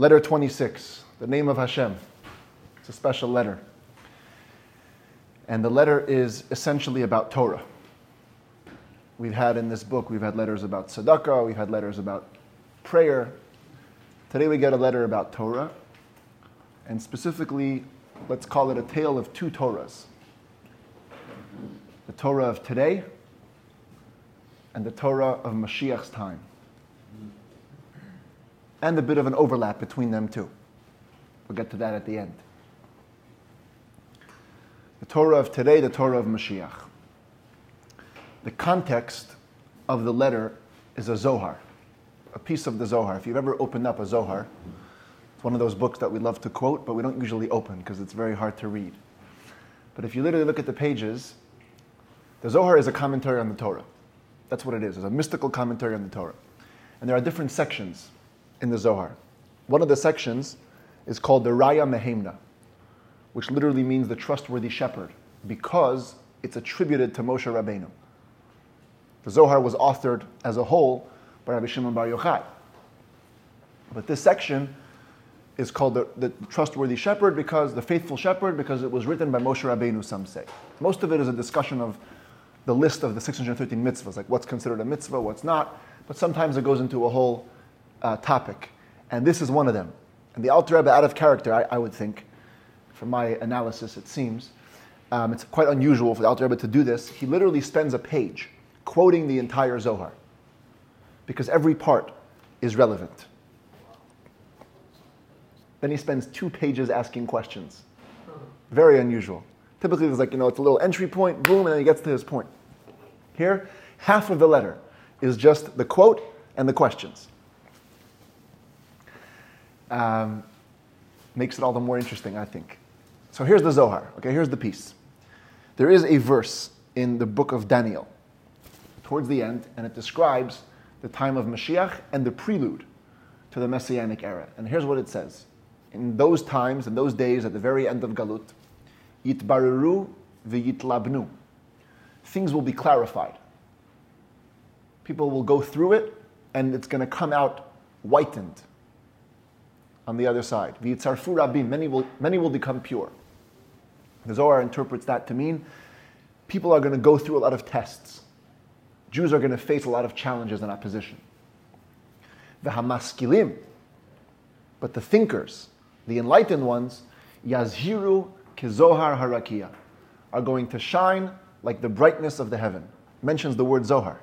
Letter 26, the name of Hashem. It's a special letter. And the letter is essentially about Torah. We've had in this book, we've had letters about tzedakah, we've had letters about prayer. Today we get a letter about Torah, and specifically, let's call it a tale of two Torahs the Torah of today and the Torah of Mashiach's time. And a bit of an overlap between them too. We'll get to that at the end. The Torah of today, the Torah of Mashiach. The context of the letter is a Zohar, a piece of the Zohar. If you've ever opened up a Zohar, it's one of those books that we love to quote, but we don't usually open because it's very hard to read. But if you literally look at the pages, the Zohar is a commentary on the Torah. That's what it is. It's a mystical commentary on the Torah. And there are different sections in the Zohar. One of the sections is called the Raya Mehemna, which literally means the trustworthy shepherd, because it's attributed to Moshe Rabbeinu. The Zohar was authored as a whole by Rabbi Shimon Bar Yochai. But this section is called the, the, trustworthy shepherd because the faithful shepherd because it was written by Moshe Rabbeinu. Some say most of it is a discussion of the list of the 613 mitzvahs, like what's considered a mitzvah, what's not. But sometimes it goes into a whole uh, topic, and this is one of them. And the Alter Rebbe, out of character, I, I would think, from my analysis, it seems, um, it's quite unusual for the Alter Rebbe to do this. He literally spends a page quoting the entire Zohar, because every part is relevant. Then he spends two pages asking questions. Very unusual. Typically, there's like, you know, it's a little entry point, boom, and then he gets to his point. Here, half of the letter is just the quote and the questions. Um, makes it all the more interesting, I think. So here's the Zohar. Okay, here's the piece. There is a verse in the book of Daniel towards the end, and it describes the time of Mashiach and the prelude to the Messianic era. And here's what it says In those times, in those days, at the very end of Galut, Yitbareru v'yitlabnu. Things will be clarified. People will go through it, and it's going to come out whitened on the other side. Many will, many will become pure. The Zohar interprets that to mean people are going to go through a lot of tests. Jews are going to face a lot of challenges and opposition. The Hamaskilim, but the thinkers, the enlightened ones, Yazhiru Kizohar Harakia, are going to shine like the brightness of the heaven. Mentions the word Zohar.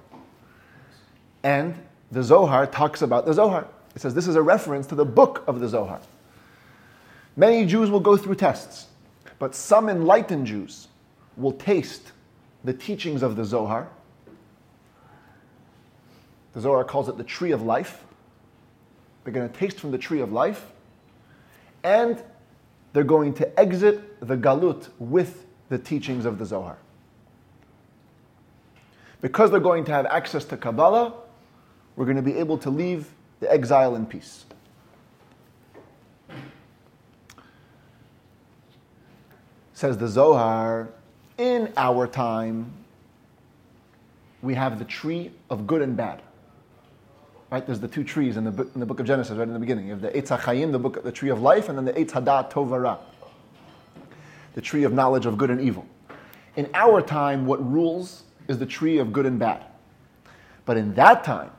And the Zohar talks about the Zohar. It says this is a reference to the book of the Zohar. Many Jews will go through tests, but some enlightened Jews will taste the teachings of the Zohar. The Zohar calls it the tree of life. They're going to taste from the tree of life, and they're going to exit the galut with the teachings of the Zohar. Because they're going to have access to Kabbalah, we're going to be able to leave the exile in peace. Says the Zohar, in our time, we have the tree of good and bad. Right? There's the two trees in the, book, in the book of Genesis, right in the beginning. You have the Eitz HaChaim, the book, the tree of life, and then the Eitz Hadat Tovara, the tree of knowledge of good and evil. In our time, what rules is the tree of good and bad. But in that time,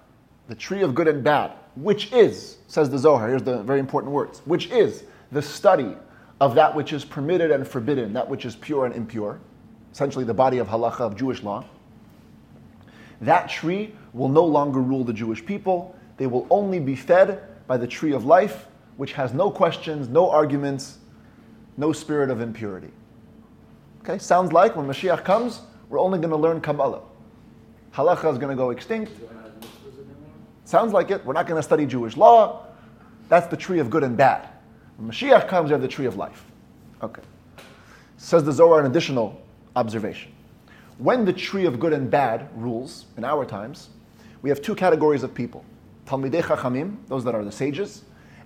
the tree of good and bad, which is, says the Zohar, here's the very important words, which is the study of that which is permitted and forbidden, that which is pure and impure, essentially the body of halacha of Jewish law. That tree will no longer rule the Jewish people. They will only be fed by the tree of life, which has no questions, no arguments, no spirit of impurity. Okay, sounds like when Mashiach comes, we're only going to learn Kabbalah. Halacha is going to go extinct. Sounds like it. We're not going to study Jewish law. That's the tree of good and bad. When Mashiach comes, you have the tree of life. Okay. Says the Zohar an additional observation. When the tree of good and bad rules in our times, we have two categories of people. Talmidei Chachamim, those that are the sages,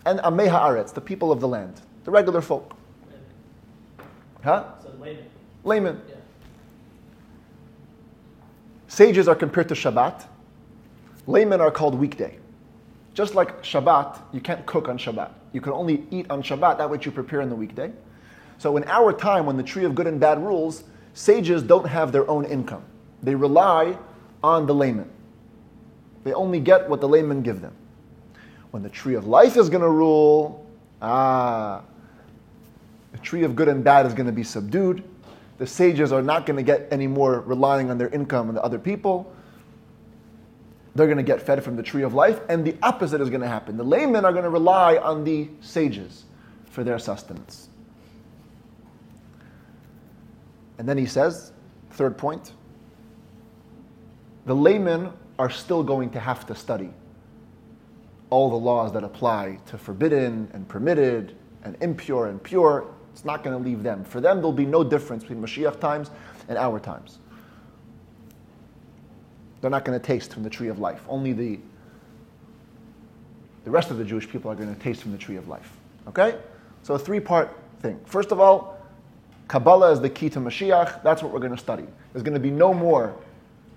and Amei Haaretz, the people of the land, the regular folk. Huh? So layman. Layman. Yeah. Sages are compared to Shabbat. Laymen are called weekday. Just like Shabbat, you can't cook on Shabbat. You can only eat on Shabbat, that which you prepare in the weekday. So in our time, when the tree of good and bad rules, sages don't have their own income. They rely on the layman. They only get what the layman give them. When the tree of life is going to rule, ah, the tree of good and bad is going to be subdued. The sages are not going to get any more relying on their income and the other people. They're going to get fed from the tree of life, and the opposite is going to happen. The laymen are going to rely on the sages for their sustenance. And then he says, third point, the laymen are still going to have to study all the laws that apply to forbidden and permitted and impure and pure. It's not going to leave them. For them, there'll be no difference between Mashiach times and our times. They're not going to taste from the tree of life. Only the, the rest of the Jewish people are going to taste from the tree of life. Okay? So, a three part thing. First of all, Kabbalah is the key to Mashiach. That's what we're going to study. There's going to be no more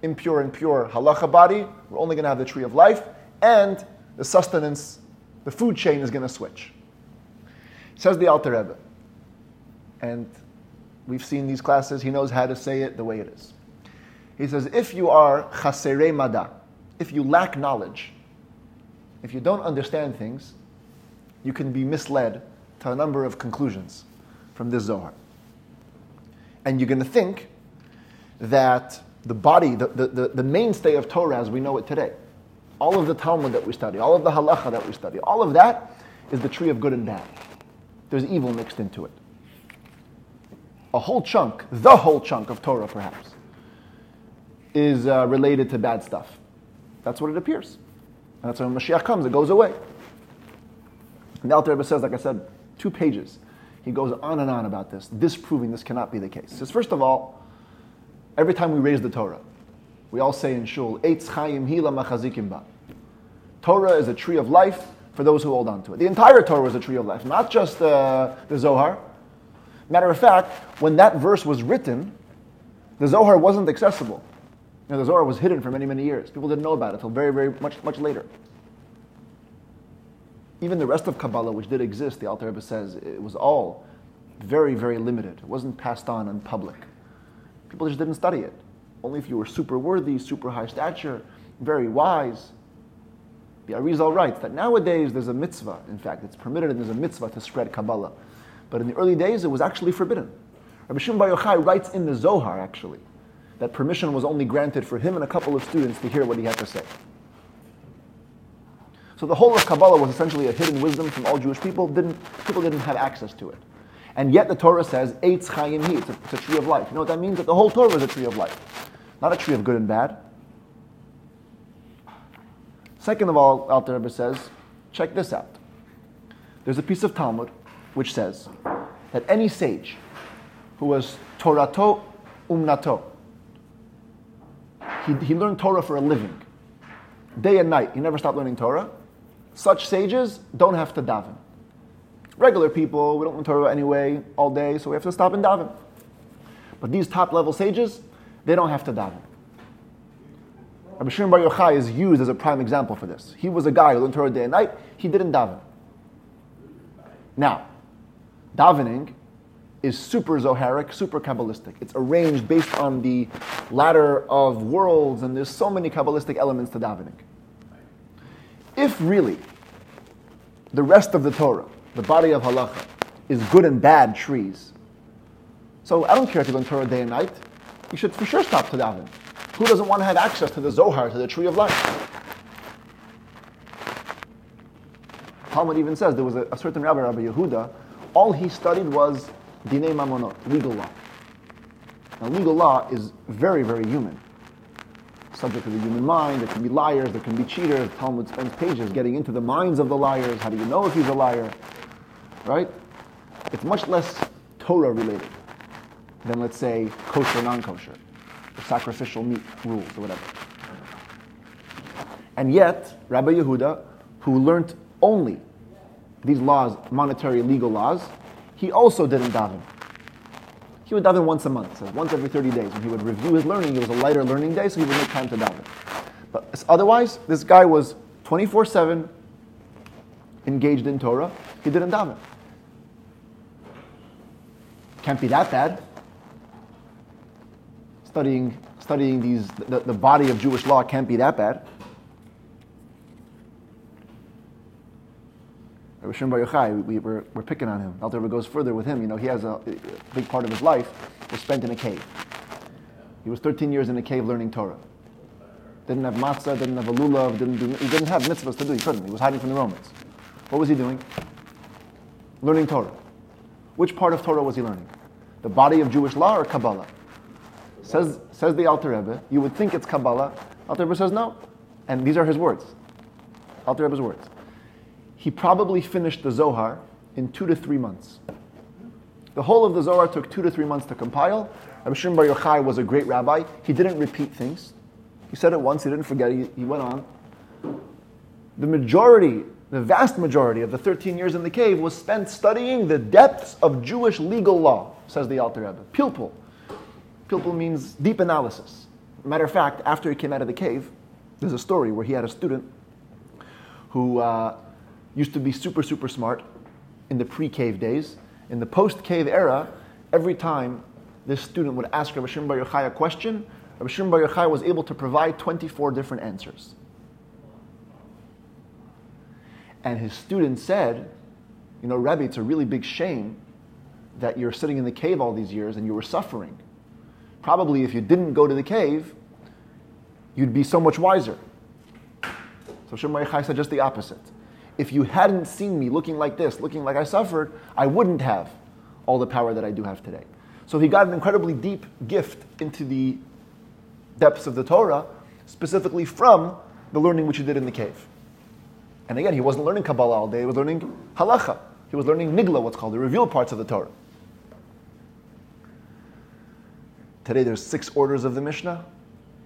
impure and pure halacha body. We're only going to have the tree of life. And the sustenance, the food chain is going to switch. Says the Alter Rebbe. And we've seen these classes. He knows how to say it the way it is. He says, if you are chasere mada, if you lack knowledge, if you don't understand things, you can be misled to a number of conclusions from this Zohar. And you're going to think that the body, the, the, the, mainstay of Torah as we know it today, all of the Talmud that we study, all of the halacha that we study, all of that is the tree of good and bad. There's evil mixed into it. A whole chunk, the whole chunk of Torah perhaps, is uh, related to bad stuff. That's what it appears. And that's when Mashiach comes, it goes away. And the Alter Rebbe says, like I said, two pages. He goes on and on about this, disproving this cannot be the case. He says, first of all, every time we raise the Torah, we all say in Shul, Eitz Chaim Hila Machazikim Ba. Torah is a tree of life for those who hold on to it. The entire Torah is a tree of life, not just uh, the Zohar. Matter of fact, when that verse was written, the Zohar wasn't accessible. Know, the Zohar was hidden for many, many years. People didn't know about it until very, very much, much later. Even the rest of Kabbalah, which did exist, the Alter Rebbe says, it was all very, very limited. It wasn't passed on in public. People just didn't study it. Only if you were super worthy, super high stature, very wise. The Arizal writes that nowadays there's a mitzvah. In fact, it's permitted and there's a mitzvah to spread Kabbalah. But in the early days, it was actually forbidden. Rabbi Shimon Bar Yochai writes in the Zohar, actually, that permission was only granted for him and a couple of students to hear what he had to say. So the whole of Kabbalah was essentially a hidden wisdom from all Jewish people. Didn't, people didn't have access to it. And yet the Torah says, Eitz Chayim Hi, it's, it's a tree of life. You know what that means? That the whole Torah is a tree of life. Not a tree of good and bad. Second of all, Alter Rebbe says, check this out. There's a piece of Talmud which says that any sage who was Torato umnato, he, he learned Torah for a living, day and night. He never stopped learning Torah. Such sages don't have to daven. Regular people, we don't learn Torah anyway all day, so we have to stop and daven. But these top level sages, they don't have to daven. Rabbi Shimon Bar Yochai is used as a prime example for this. He was a guy who learned Torah day and night. He didn't daven. Now, davening is super Zoharic, super Kabbalistic. It's arranged based on the ladder of worlds, and there's so many Kabbalistic elements to davening. If really the rest of the Torah, the body of halacha, is good and bad trees, so I don't care if you learn Torah day and night, you should for sure stop to daven. Who doesn't want to have access to the Zohar, to the tree of life? Talmud even says there was a, a certain rabbi, Rabbi Yehuda, all he studied was Dinei Mamonot, legal law. Now, legal law is very, very human. Subject to the human mind, there can be liars, there can be cheaters. Talmud spends pages getting into the minds of the liars. How do you know if he's a liar? Right? It's much less Torah related than, let's say, kosher, non kosher, sacrificial meat rules, or whatever. And yet, Rabbi Yehuda, who learned only these laws, monetary legal laws, he also didn't daven. He would daven once a month, so once every 30 days. When he would review his learning, it was a lighter learning day, so he would make time to daven. But otherwise, this guy was 24 7 engaged in Torah, he didn't daven. Can't be that bad. Studying, studying these, the, the body of Jewish law can't be that bad. Rabbi Shimon Bar Yochai, we, we're, we're picking on him. Alter goes further with him. You know, he has a, a big part of his life was spent in a cave. He was 13 years in a cave learning Torah. Didn't have matzah, didn't have a lulav, didn't do, he didn't have mitzvahs to do. He couldn't. He was hiding from the Romans. What was he doing? Learning Torah. Which part of Torah was he learning? The body of Jewish law or Kabbalah? Says, says the Alter Rebbe, you would think it's Kabbalah. Alter Rebbe says no. And these are his words. Alter Rebbe's words he probably finished the Zohar in two to three months. The whole of the Zohar took two to three months to compile. Rabbi Shimon Bar Yochai was a great rabbi. He didn't repeat things. He said it once, he didn't forget, he, he went on. The majority, the vast majority of the 13 years in the cave was spent studying the depths of Jewish legal law, says the Alter Rebbe. Pilpul. Pilpul means deep analysis. Matter of fact, after he came out of the cave, there's a story where he had a student who uh, used to be super, super smart in the pre cave days. In the post cave era, every time this student would ask Rabbi Shimon Bar Yochai a question, Rabbi Shimon Bar Yochai was able to provide 24 different answers. And his student said, You know, Rabbi, it's a really big shame that you're sitting in the cave all these years and you were suffering. Probably if you didn't go to the cave, you'd be so much wiser. So Shimon Bar Yochai said just the opposite if you hadn't seen me looking like this, looking like I suffered, I wouldn't have all the power that I do have today. So he got an incredibly deep gift into the depths of the Torah, specifically from the learning which he did in the cave. And again, he wasn't learning Kabbalah all day, he was learning halacha. He was learning nigla, what's called the revealed parts of the Torah. Today there's six orders of the Mishnah.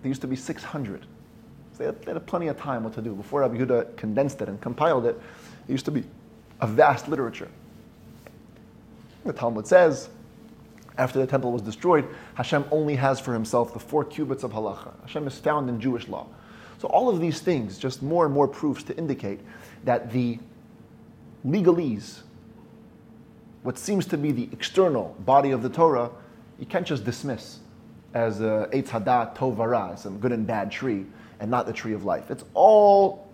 There used to be 600. They had, plenty of time what to do. Before Rabbi Yehuda condensed it and compiled it, it used to be a vast literature. The Talmud says, after the temple was destroyed, Hashem only has for himself the four cubits of halacha. Hashem is found in Jewish law. So all of these things, just more and more proofs to indicate that the legalese, what seems to be the external body of the Torah, you can't just dismiss as a Eitz Hadat Tovara, some good and bad tree and not the tree of life. It's all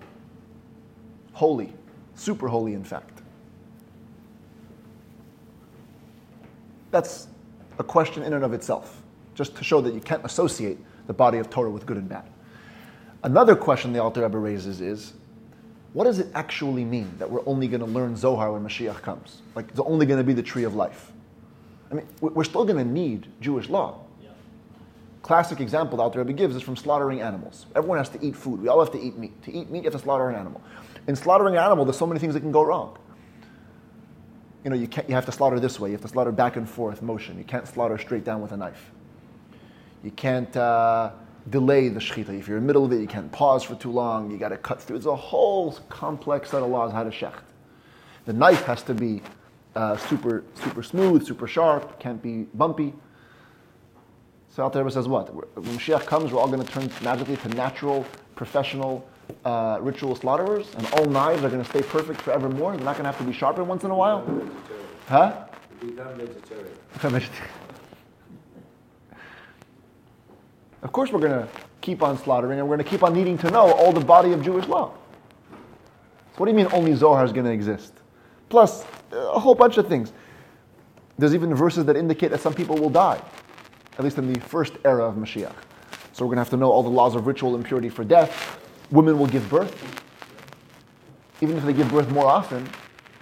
holy, super holy, in fact. That's a question in and of itself, just to show that you can't associate the body of Torah with good and bad. Another question the Alter Rebbe raises is, what does it actually mean that we're only going to learn Zohar when Mashiach comes? Like, it's only going to be the tree of life. I mean, we're still going to need Jewish law classic example the Alter Rebbe gives is from slaughtering animals. Everyone has to eat food. We all have to eat meat. To eat meat, you have to slaughter an animal. In slaughtering an animal, there's so many things that can go wrong. You know, you, can't, you have to slaughter this way. You have to slaughter back and forth motion. You can't slaughter straight down with a knife. You can't uh, delay the shechita. If you're in the middle of it, you can't pause for too long. You got to cut through. It's a whole complex set of laws how to shecht. The knife has to be uh, super, super smooth, super sharp. Can't be bumpy. So Rebbe says what? When Mashiach comes, we're all going to turn magically to natural, professional, uh, ritual slaughterers, and all knives are going to stay perfect forevermore. They're not going to have to be sharpened once in a while. Huh? Become vegetarian. Become vegetarian. Of course, we're going to keep on slaughtering, and we're going to keep on needing to know all the body of Jewish law. So, what do you mean only Zohar is going to exist? Plus, a whole bunch of things. There's even verses that indicate that some people will die at least in the first era of Mashiach. So we're going to have to know all the laws of ritual impurity for death. Women will give birth. Even if they give birth more often,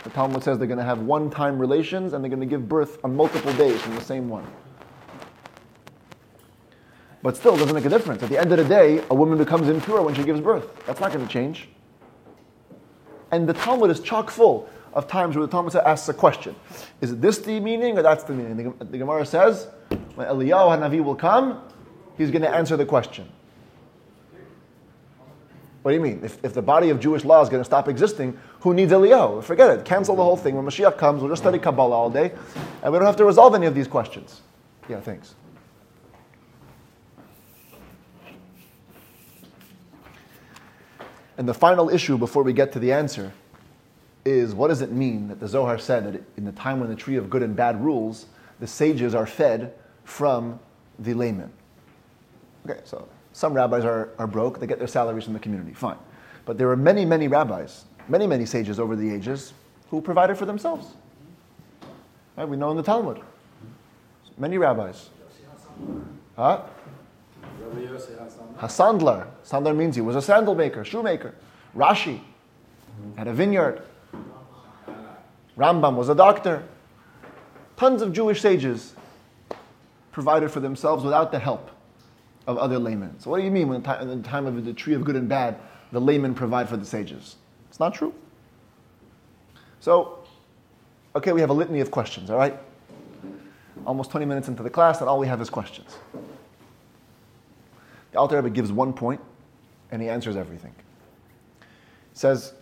the Talmud says they're going to have one time relations and they're going to give birth on multiple days from the same one. But still, it doesn't make a difference. At the end of the day, a woman becomes impure when she gives birth. That's not going to change. And the Talmud is chock full of times where the Talmud asks a question. Is this the meaning or that's the meaning? The, the Gemara says, when Eliyahu Hanavi will come, he's going to answer the question. What do you mean? If, if the body of Jewish law is going to stop existing, who needs Eliyahu? Forget it. Cancel the whole thing. When Mashiach comes, we'll just study Kabbalah all day, and we don't have to resolve any of these questions. Yeah, thanks. And the final issue before we get to the answer is what does it mean that the Zohar said that in the time when the tree of good and bad rules, the sages are fed from the laymen? Okay, so some rabbis are, are broke, they get their salaries from the community, fine. But there are many, many rabbis, many, many sages over the ages who provided for themselves. Right? We know in the Talmud. Many rabbis. Huh? Hasandlar. Sandlar means he was a sandal maker, shoemaker. Rashi had a vineyard. Rambam was a doctor. Tons of Jewish sages provided for themselves without the help of other laymen. So, what do you mean when in the time of the tree of good and bad, the laymen provide for the sages? It's not true. So, okay, we have a litany of questions, all right? Almost 20 minutes into the class, and all we have is questions. The Alter Rebbe gives one point, and he answers everything. He says,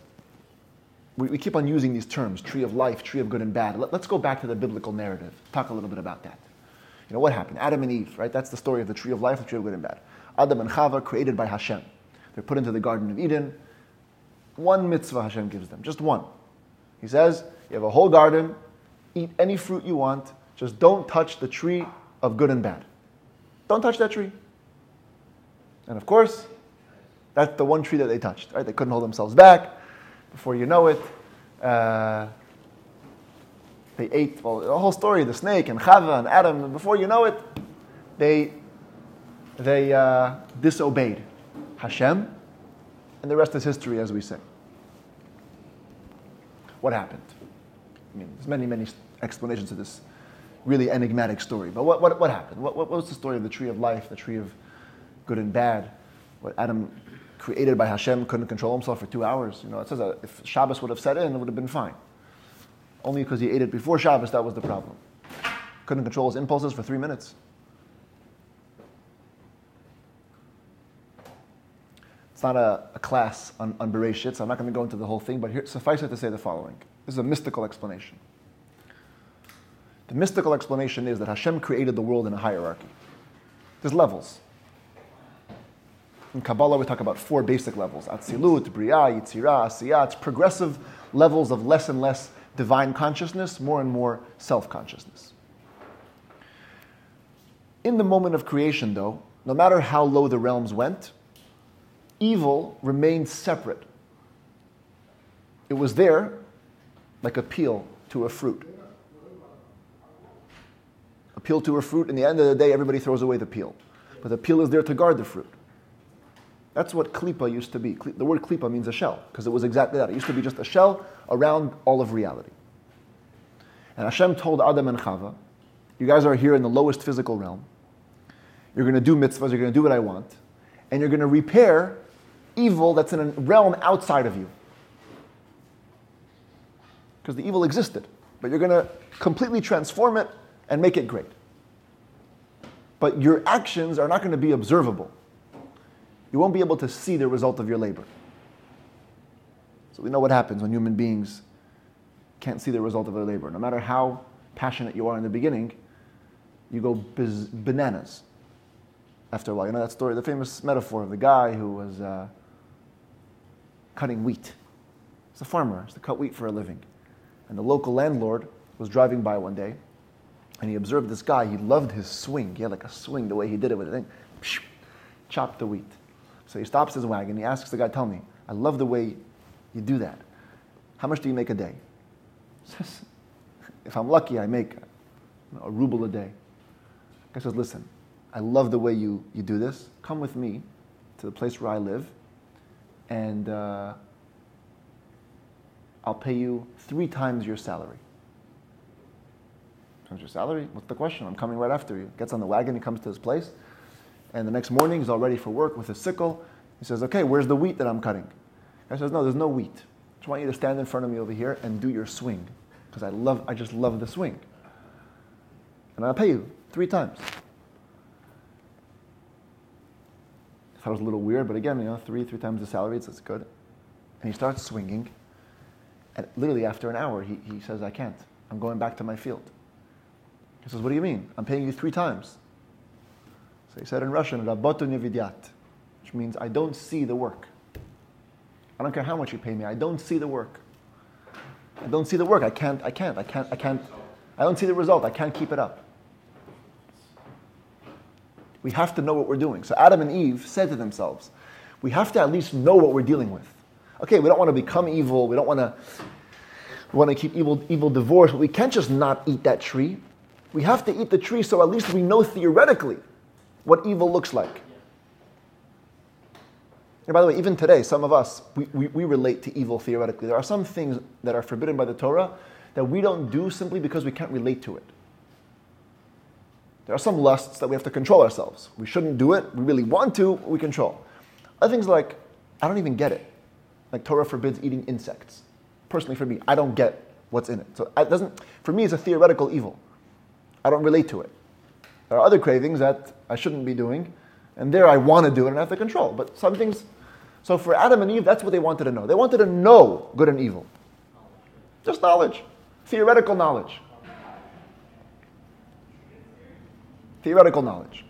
we, keep on using these terms, tree of life, tree of good and bad. Let, us go back to the biblical narrative, talk a little bit about that. You know, what happened? Adam and Eve, right? That's the story of the tree of life, the tree of good and bad. Adam and Chava, created by Hashem. They're put into the Garden of Eden. One mitzvah Hashem gives them, just one. He says, You have a whole garden, eat any fruit you want, just don't touch the tree of good and bad. Don't touch that tree. And of course, that's the one tree that they touched, right? They couldn't hold themselves back. Before you know it, uh, they ate, well, the whole story, the snake and Chava and Adam, and before you know it, they, they uh, disobeyed Hashem, and the rest is history, as we say. What happened? I mean, there's many, many explanations to this really enigmatic story. But what, what, what happened? What, what was the story of the tree of life, the tree of good and bad? What Adam created by Hashem couldn't control himself for two hours. You know, it says that if Shabbos would have set in, it would have been fine. Only because he ate it before Shabbos, that was the problem. Couldn't control his impulses for three minutes. It's not a, a class on, on Bereshit, so I'm not going to go into the whole thing, but here, suffice it to say the following. This is a mystical explanation. The mystical explanation is that Hashem created the world in a hierarchy. There's levels. In Kabbalah, we talk about four basic levels Atzilut, Bria, Yitzira, Asiyah. It's progressive levels of less and less divine consciousness, more and more self consciousness. In the moment of creation, though, no matter how low the realms went, evil remained separate. It was there like a peel to a fruit. A peel to a fruit, in the end of the day, everybody throws away the peel. But the peel is there to guard the fruit. That's what klipa used to be. The word klipa means a shell, because it was exactly that. It used to be just a shell around all of reality. And Hashem told Adam and Chava, You guys are here in the lowest physical realm. You're going to do mitzvahs, you're going to do what I want, and you're going to repair evil that's in a realm outside of you. Because the evil existed, but you're going to completely transform it and make it great. But your actions are not going to be observable you won't be able to see the result of your labor. So we know what happens when human beings can't see the result of their labor. No matter how passionate you are in the beginning, you go biz- bananas after a while. You know that story, the famous metaphor of the guy who was uh, cutting wheat. He's a farmer, he's to cut wheat for a living. And the local landlord was driving by one day, and he observed this guy. He loved his swing. He had like a swing, the way he did it with it. Chopped the wheat. So he stops his wagon. He asks the guy, Tell me, I love the way you do that. How much do you make a day? Says, if I'm lucky, I make a ruble a day. The guy says, Listen, I love the way you, you do this. Come with me to the place where I live, and uh, I'll pay you three times your salary. Times your salary? What's the question? I'm coming right after you. Gets on the wagon, he comes to his place. And the next morning, he's all ready for work with his sickle. He says, Okay, where's the wheat that I'm cutting? I says, No, there's no wheat. I just want you to stand in front of me over here and do your swing. Because I love I just love the swing. And I'll pay you three times. I thought it was a little weird, but again, you know, three, three times the salary, it's, it's good. And he starts swinging. And literally after an hour, he, he says, I can't. I'm going back to my field. He says, What do you mean? I'm paying you three times. So he said in Russian, nevidyat, which means I don't see the work. I don't care how much you pay me, I don't see the work. I don't see the work. I can't, I can't, I can't, I can't, I don't see the result. I can't keep it up. We have to know what we're doing. So Adam and Eve said to themselves, we have to at least know what we're dealing with. Okay, we don't want to become evil. We don't want to, we want to keep evil, evil divorced, but we can't just not eat that tree. We have to eat the tree so at least we know theoretically what evil looks like. And by the way, even today, some of us, we, we, we, relate to evil theoretically. There are some things that are forbidden by the Torah that we don't do simply because we can't relate to it. There are some lusts that we have to control ourselves. We shouldn't do it. We really want to, we control. Other things like, I don't even get it. Like Torah forbids eating insects. Personally, for me, I don't get what's in it. So it doesn't, for me, it's a theoretical evil. I don't relate to it. There are other cravings that I shouldn't be doing, and there I want to do it and I have to control. But some things, so for Adam and Eve, that's what they wanted to know. They wanted to know good and evil. Just knowledge, theoretical knowledge. Theoretical knowledge.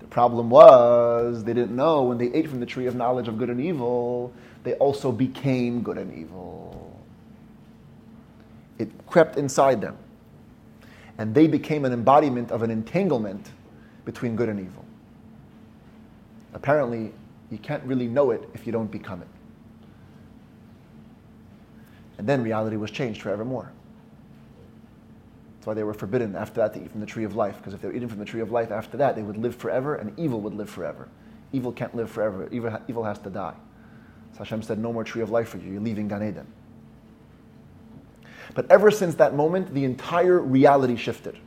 The problem was they didn't know when they ate from the tree of knowledge of good and evil, they also became good and evil. It crept inside them. And they became an embodiment of an entanglement between good and evil. Apparently, you can't really know it if you don't become it. And then reality was changed forevermore. That's why they were forbidden after that to eat from the tree of life, because if they were eating from the tree of life after that, they would live forever and evil would live forever. Evil can't live forever, evil, evil has to die. So Hashem said, No more tree of life for you, you're leaving Gan Eden. But ever since that moment, the entire reality shifted.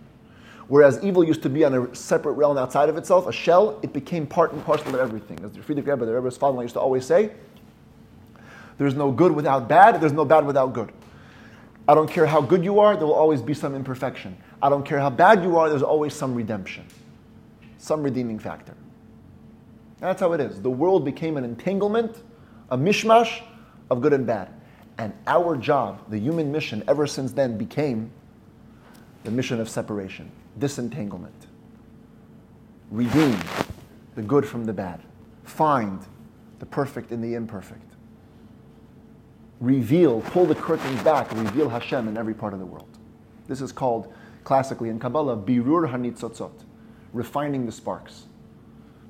Whereas evil used to be on a separate realm outside of itself, a shell, it became part and parcel of everything. As Frierdiker Rebbe, the Rebbe's father used to always say, there's no good without bad, there's no bad without good. I don't care how good you are, there will always be some imperfection. I don't care how bad you are, there's always some redemption, some redeeming factor. That's how it is. The world became an entanglement, a mishmash of good and bad. And our job, the human mission, ever since then became the mission of separation disentanglement. Redeem the good from the bad. Find the perfect in the imperfect. Reveal, pull the curtains back, reveal Hashem in every part of the world. This is called, classically in Kabbalah, birur hanitzotzot, refining the sparks.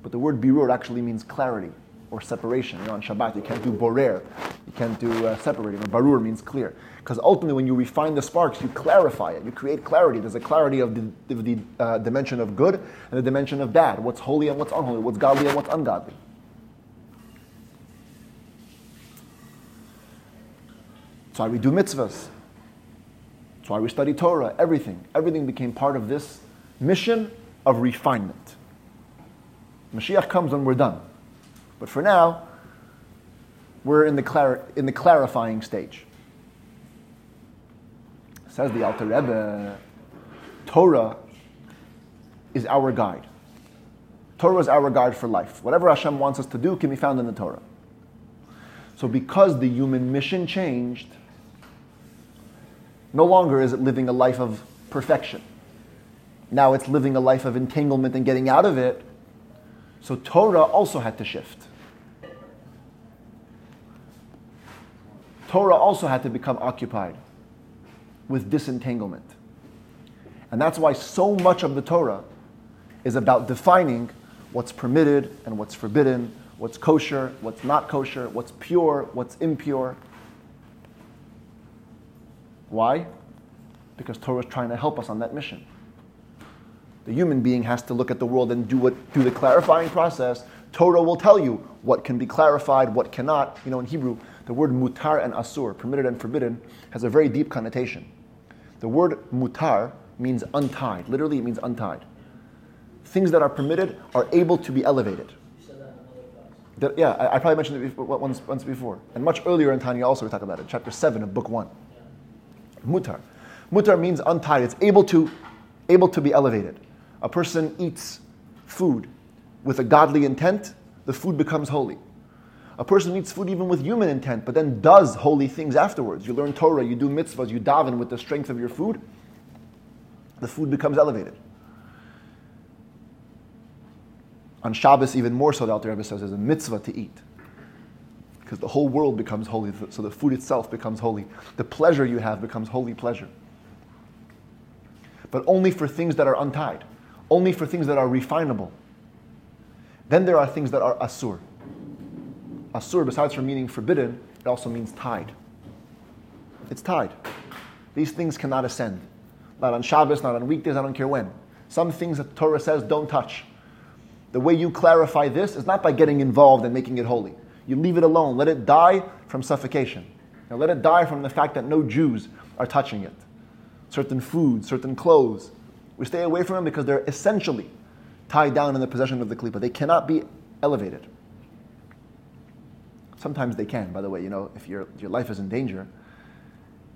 But the word birur actually means clarity or separation. You know, on Shabbat, you can't do borer, you can't do uh, separating. Or barur means clear. Because ultimately, when you refine the sparks, you clarify it. You create clarity. There's a clarity of the, of the uh, dimension of good and the dimension of bad. What's holy and what's unholy. What's godly and what's ungodly. That's why we do mitzvahs. That's why we study Torah. Everything. Everything became part of this mission of refinement. Mashiach comes when we're done. But for now, we're in the, clar- in the clarifying stage. Says the Alter Rebbe, Torah is our guide. Torah is our guide for life. Whatever Hashem wants us to do can be found in the Torah. So, because the human mission changed, no longer is it living a life of perfection. Now it's living a life of entanglement and getting out of it. So, Torah also had to shift. Torah also had to become occupied with disentanglement. And that's why so much of the Torah is about defining what's permitted and what's forbidden, what's kosher, what's not kosher, what's pure, what's impure. Why? Because Torah is trying to help us on that mission. The human being has to look at the world and do what do the clarifying process. Torah will tell you what can be clarified, what cannot. You know, in Hebrew, the word mutar and asur, permitted and forbidden, has a very deep connotation. The word mutar means untied. Literally, it means untied. Things that are permitted are able to be elevated. That, yeah, I, I, probably mentioned it before, once, once before. And much earlier in Tanya also we talk about it, chapter 7 of book 1. Mutar. Mutar means untied. It's able to, able to be elevated. A person eats food with a godly intent, the food becomes holy. A person eats food even with human intent, but then does holy things afterwards. You learn Torah, you do mitzvahs, you daven with the strength of your food, the food becomes elevated. On Shabbos, even more so, the Alter Rebbe says, there's a mitzvah to eat. because the whole world becomes holy. So the food itself becomes holy. The pleasure you have becomes holy pleasure. But only for things that are untied, only for things that are refinable. Then there are things that are asur. Asur, besides from meaning forbidden, it also means tied. It's tied. These things cannot ascend. Not on Shabbos, not on weekdays, I don't care when. Some things that Torah says don't touch. The way you clarify this is not by getting involved and making it holy. You leave it alone. Let it die from suffocation. Now, let it die from the fact that no Jews are touching it. Certain foods, certain clothes. We stay away from them because they're essentially tied down in the possession of the klipa. They cannot be elevated. Sometimes they can, by the way. You know, if your, your life is in danger,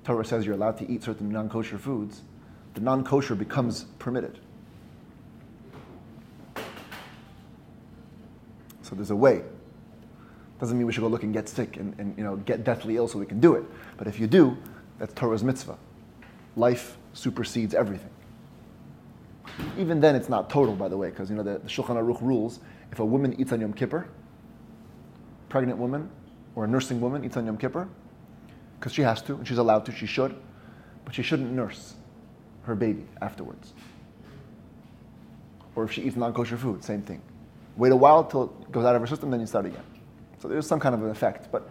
Torah says you're allowed to eat certain non kosher foods, the non kosher becomes permitted. So there's a way. Doesn't mean we should go look and get sick and, and you know, get deathly ill so we can do it. But if you do, that's Torah's mitzvah. Life supersedes everything. Even then, it's not total, by the way, because you know the, the Shulchan Aruch rules: if a woman eats on Yom Kippur, pregnant woman or a nursing woman eats on Yom Kippur, because she has to and she's allowed to, she should, but she shouldn't nurse her baby afterwards. Or if she eats non-kosher food, same thing. Wait a while till it goes out of her system, then you start again. So there's some kind of an effect. But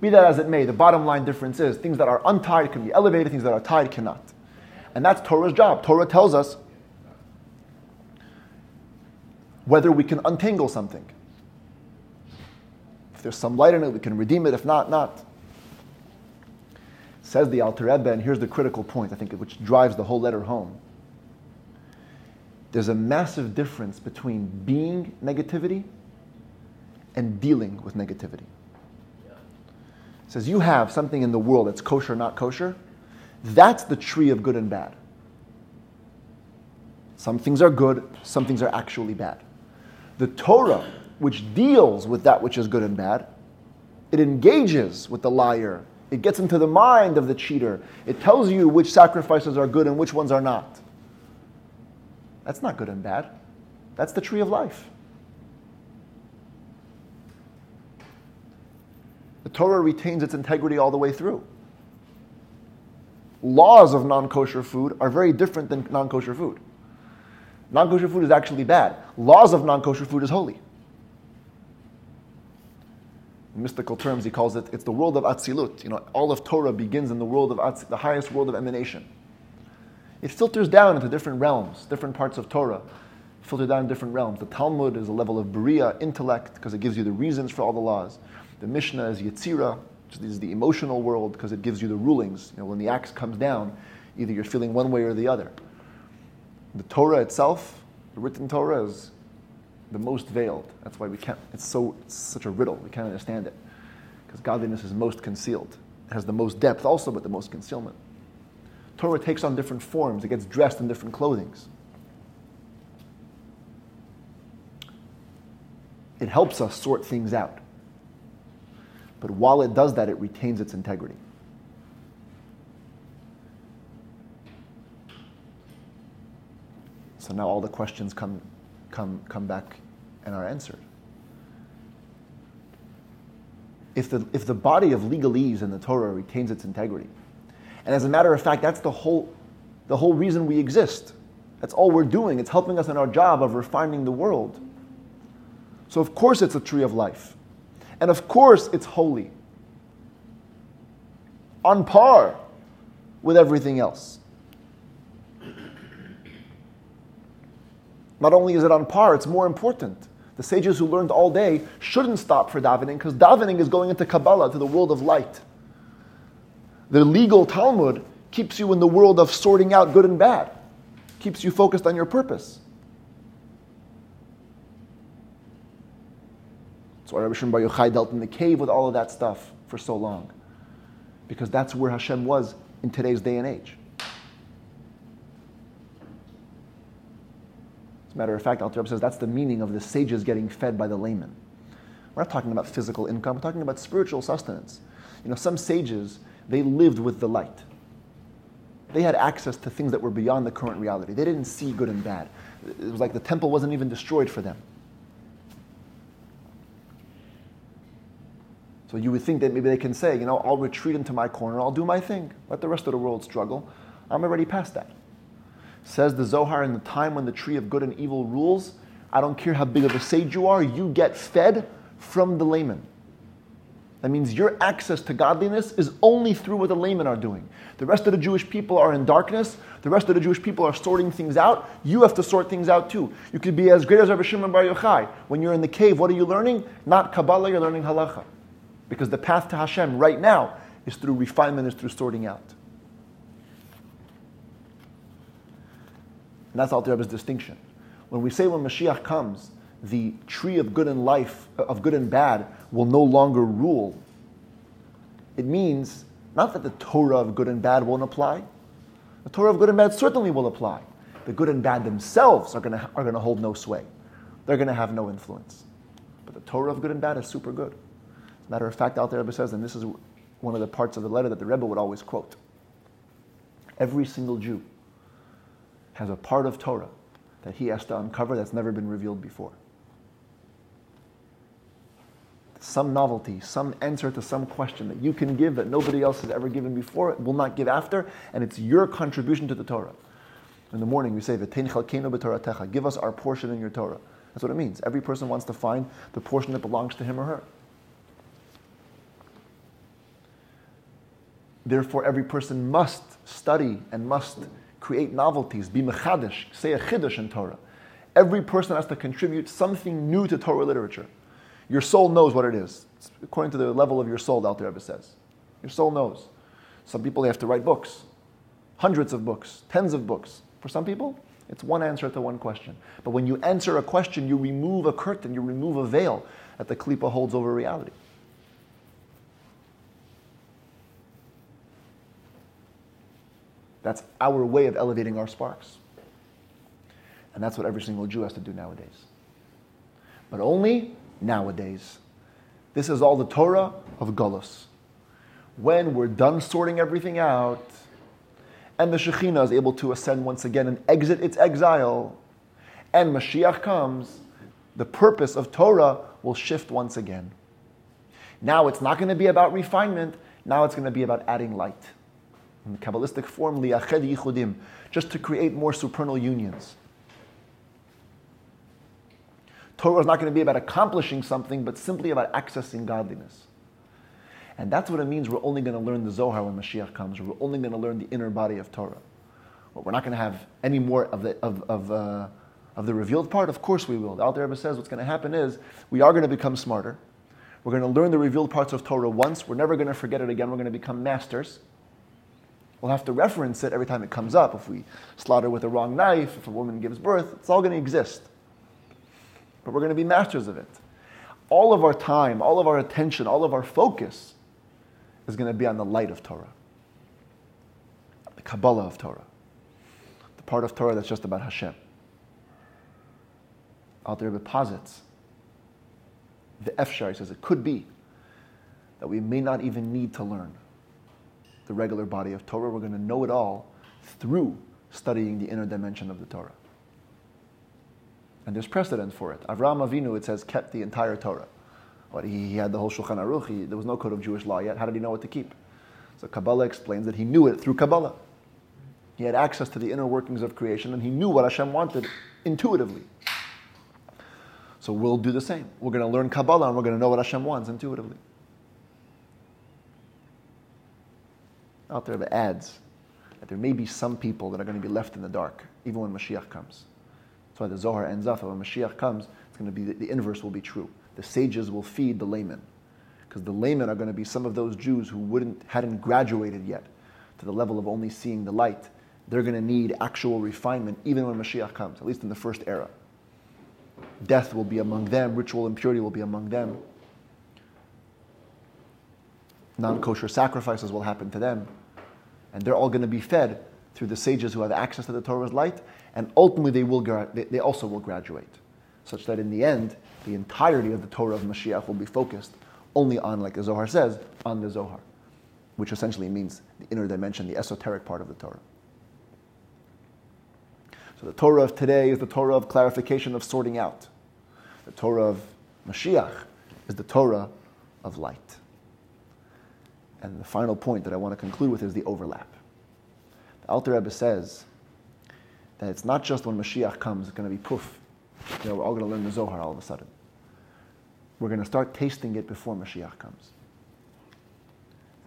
be that as it may, the bottom line difference is things that are untied can be elevated, things that are tied cannot. And that's Torah's job. Torah tells us whether we can untangle something. If there's some light in it, we can redeem it. If not, not. Says the Alter Rebbe, and here's the critical point, I think, which drives the whole letter home there's a massive difference between being negativity and dealing with negativity. It says you have something in the world that's kosher, not kosher. That's the tree of good and bad. Some things are good, some things are actually bad. The Torah, which deals with that which is good and bad, it engages with the liar. It gets into the mind of the cheater. It tells you which sacrifices are good and which ones are not. That's not good and bad. That's the tree of life. The Torah retains its integrity all the way through. Laws of non kosher food are very different than non kosher food. Non kosher food is actually bad. Laws of non kosher food is holy. Mystical terms, he calls it, it's the world of Atzilut. You know, all of Torah begins in the world of Atz, the highest world of emanation it filters down into different realms, different parts of Torah, filter down different realms. The Talmud is a level of Bria, intellect, because it gives you the reasons for all the laws. The Mishnah is Yetzira, which is the emotional world, because it gives you the rulings. You know, when the axe comes down, either you're feeling one way or the other. The Torah itself, the written Torah, is the most veiled. That's why we can't, it's so, it's such a riddle, we can't understand it. Because godliness is most concealed. It has the most depth also, but the most concealment. Torah takes on different forms, it gets dressed in different clothings. It helps us sort things out. But while it does that, it retains its integrity. So now all the questions come, come, come back and are answered. If the, if the body of legalese in the Torah retains its integrity, and as a matter of fact, that's the whole, the whole reason we exist. That's all we're doing. It's helping us in our job of refining the world. So, of course, it's a tree of life. And of course, it's holy. On par with everything else. Not only is it on par, it's more important. The sages who learned all day shouldn't stop for davening because davening is going into Kabbalah, to the world of light. The legal Talmud keeps you in the world of sorting out good and bad, keeps you focused on your purpose. Why Rabbi Shimon Bar Yochai dealt in the cave with all of that stuff for so long. Because that's where Hashem was in today's day and age. As a matter of fact, Rebbe says that's the meaning of the sages getting fed by the layman. We're not talking about physical income, we're talking about spiritual sustenance. You know, some sages they lived with the light. They had access to things that were beyond the current reality. They didn't see good and bad. It was like the temple wasn't even destroyed for them. So you would think that maybe they can say, you know, I'll retreat into my corner, I'll do my thing, let the rest of the world struggle. I'm already past that. Says the Zohar, in the time when the tree of good and evil rules, I don't care how big of a sage you are, you get fed from the layman. That means your access to godliness is only through what the laymen are doing. The rest of the Jewish people are in darkness. The rest of the Jewish people are sorting things out. You have to sort things out too. You could be as great as Rabbi Shimon Bar Yochai. When you're in the cave, what are you learning? Not Kabbalah, you're learning Halacha. Because the path to Hashem right now is through refinement, is through sorting out. And that's Alter Rebbe's distinction. When we say when Mashiach comes, the tree of good and life, of good and bad, will no longer rule, it means not that the Torah of good and bad won't apply. The Torah of good and bad certainly will apply. The good and bad themselves are going to, are going to hold no sway. They're going to have no influence. But the Torah of good and bad is super good. Matter of fact, Alter Rebbe says, and this is one of the parts of the letter that the Rebbe would always quote. Every single Jew has a part of Torah that he has to uncover that's never been revealed before. some novelty, some answer to some question that you can give that nobody else has ever given before, will not give after, and it's your contribution to the Torah. In the morning we say, Give us our portion in your Torah. That's what it means. Every person wants to find the portion that belongs to him or her. Therefore, every person must study and must create novelties, be mechadish, say a chiddush in Torah. Every person has to contribute something new to Torah literature. Your soul knows what it is. It's according to the level of your soul, Alter Rebbe says. Your soul knows. Some people, have to write books. Hundreds of books, tens of books. For some people, it's one answer to one question. But when you answer a question, you remove a curtain, you remove a veil that the klipa holds over reality. That's our way of elevating our sparks. And that's what every single Jew has to do nowadays. But only nowadays. This is all the Torah of Golus. When we're done sorting everything out, and the Shekhinah is able to ascend once again and exit its exile, and Mashiach comes, the purpose of Torah will shift once again. Now it's not going to be about refinement, now it's going to be about adding light. In the Kabbalistic form, liyached yichudim, just to create more supernal unions. Torah is not going to be about accomplishing something, but simply about accessing godliness. And that's what it means we're only going to learn the Zohar when Mashiach comes. We're only going to learn the inner body of Torah. Well, we're not going to have any more of the, of, of, uh, of the revealed part. Of course we will. The Alter Rebbe says what's going to happen is we are going to become smarter. We're going to learn the revealed parts of Torah once. We're never going to forget it again. We're going to become masters. We'll have to reference it every time it comes up. If we slaughter with a wrong knife, if a woman gives birth, it's all going to exist but we're going to be masters of it. All of our time, all of our attention, all of our focus is going to be on the light of Torah, the Kabbalah of Torah, the part of Torah that's just about Hashem. Out there posits the Efshar says it could be that we may not even need to learn the regular body of Torah. We're going to know it all through studying the inner dimension of the Torah. And there's precedent for it. Avraham Avinu, it says, kept the entire Torah. But he, he had the whole Shulchan Aruch. He, there was no code of Jewish law yet. How did he know what to keep? So Kabbalah explains that he knew it through Kabbalah. He had access to the inner workings of creation, and he knew what Hashem wanted intuitively. So we'll do the same. We're going to learn Kabbalah, and we're going to know what Hashem wants intuitively. Out there, the adds that there may be some people that are going to be left in the dark, even when Mashiach comes. That's why the Zohar ends up, when Mashiach comes, it's going to be, the, the inverse will be true. The sages will feed the laymen. Because the laymen are going to be some of those Jews who wouldn't, hadn't graduated yet to the level of only seeing the light. They're going to need actual refinement even when Mashiach comes, at least in the first era. Death will be among them, ritual impurity will be among them. Non kosher sacrifices will happen to them. And they're all going to be fed through the sages who have access to the Torah's light, and ultimately they, will, they also will graduate, such that in the end, the entirety of the Torah of Mashiach will be focused only on, like the Zohar says, on the Zohar, which essentially means the inner dimension, the esoteric part of the Torah. So the Torah of today is the Torah of clarification, of sorting out. The Torah of Mashiach is the Torah of light. And the final point that I want to conclude with is the overlap. The Alter Rebbe says that it's not just when Mashiach comes, it's going to be poof. You know, we're all going to learn the Zohar all of a sudden. We're going to start tasting it before Mashiach comes.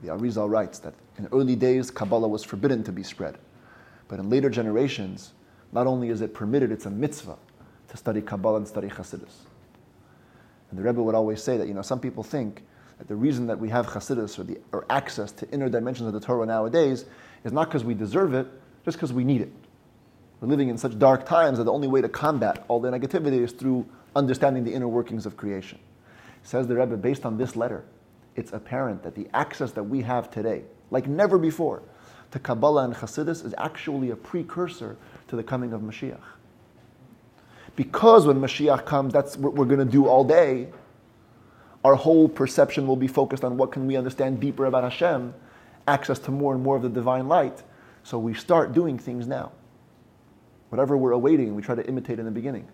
The Arizal writes that in early days, Kabbalah was forbidden to be spread. But in later generations, not only is it permitted, it's a mitzvah to study Kabbalah and study Hasidus. And the Rebbe would always say that, you know, some people think that the reason that we have Hasidus or, the, or access to inner dimensions of the Torah nowadays is not because we deserve it, just because we need it. We're living in such dark times that the only way to combat all the negativity is through understanding the inner workings of creation. Says the Rebbe, based on this letter, it's apparent that the access that we have today, like never before, to Kabbalah and Hasidus is actually a precursor to the coming of Mashiach. Because when Mashiach comes, that's what we're going to do all day. Our whole perception will be focused on what can we understand deeper about Hashem, access to more and more of the divine light. So we start doing things now. Whatever we're awaiting, we try to imitate in the beginning.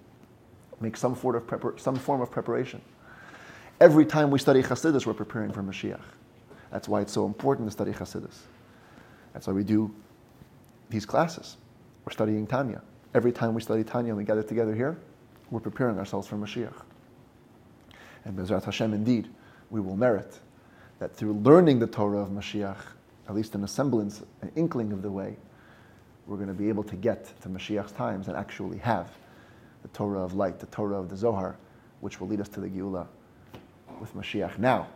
Make some form of, prepar- some form of preparation. Every time we study Chassidus, we're preparing for Mashiach. That's why it's so important to study Chassidus. That's why we do these classes. We're studying Tanya. Every time we study Tanya and we gather together here, we're preparing ourselves for Mashiach. And Bezrat Hashem, indeed, we will merit that through learning the Torah of Mashiach, at least in a semblance, an inkling of the way, we're going to be able to get to Mashiach's times and actually have the Torah of light, the Torah of the Zohar, which will lead us to the Geula with Mashiach now.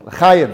L'chaim.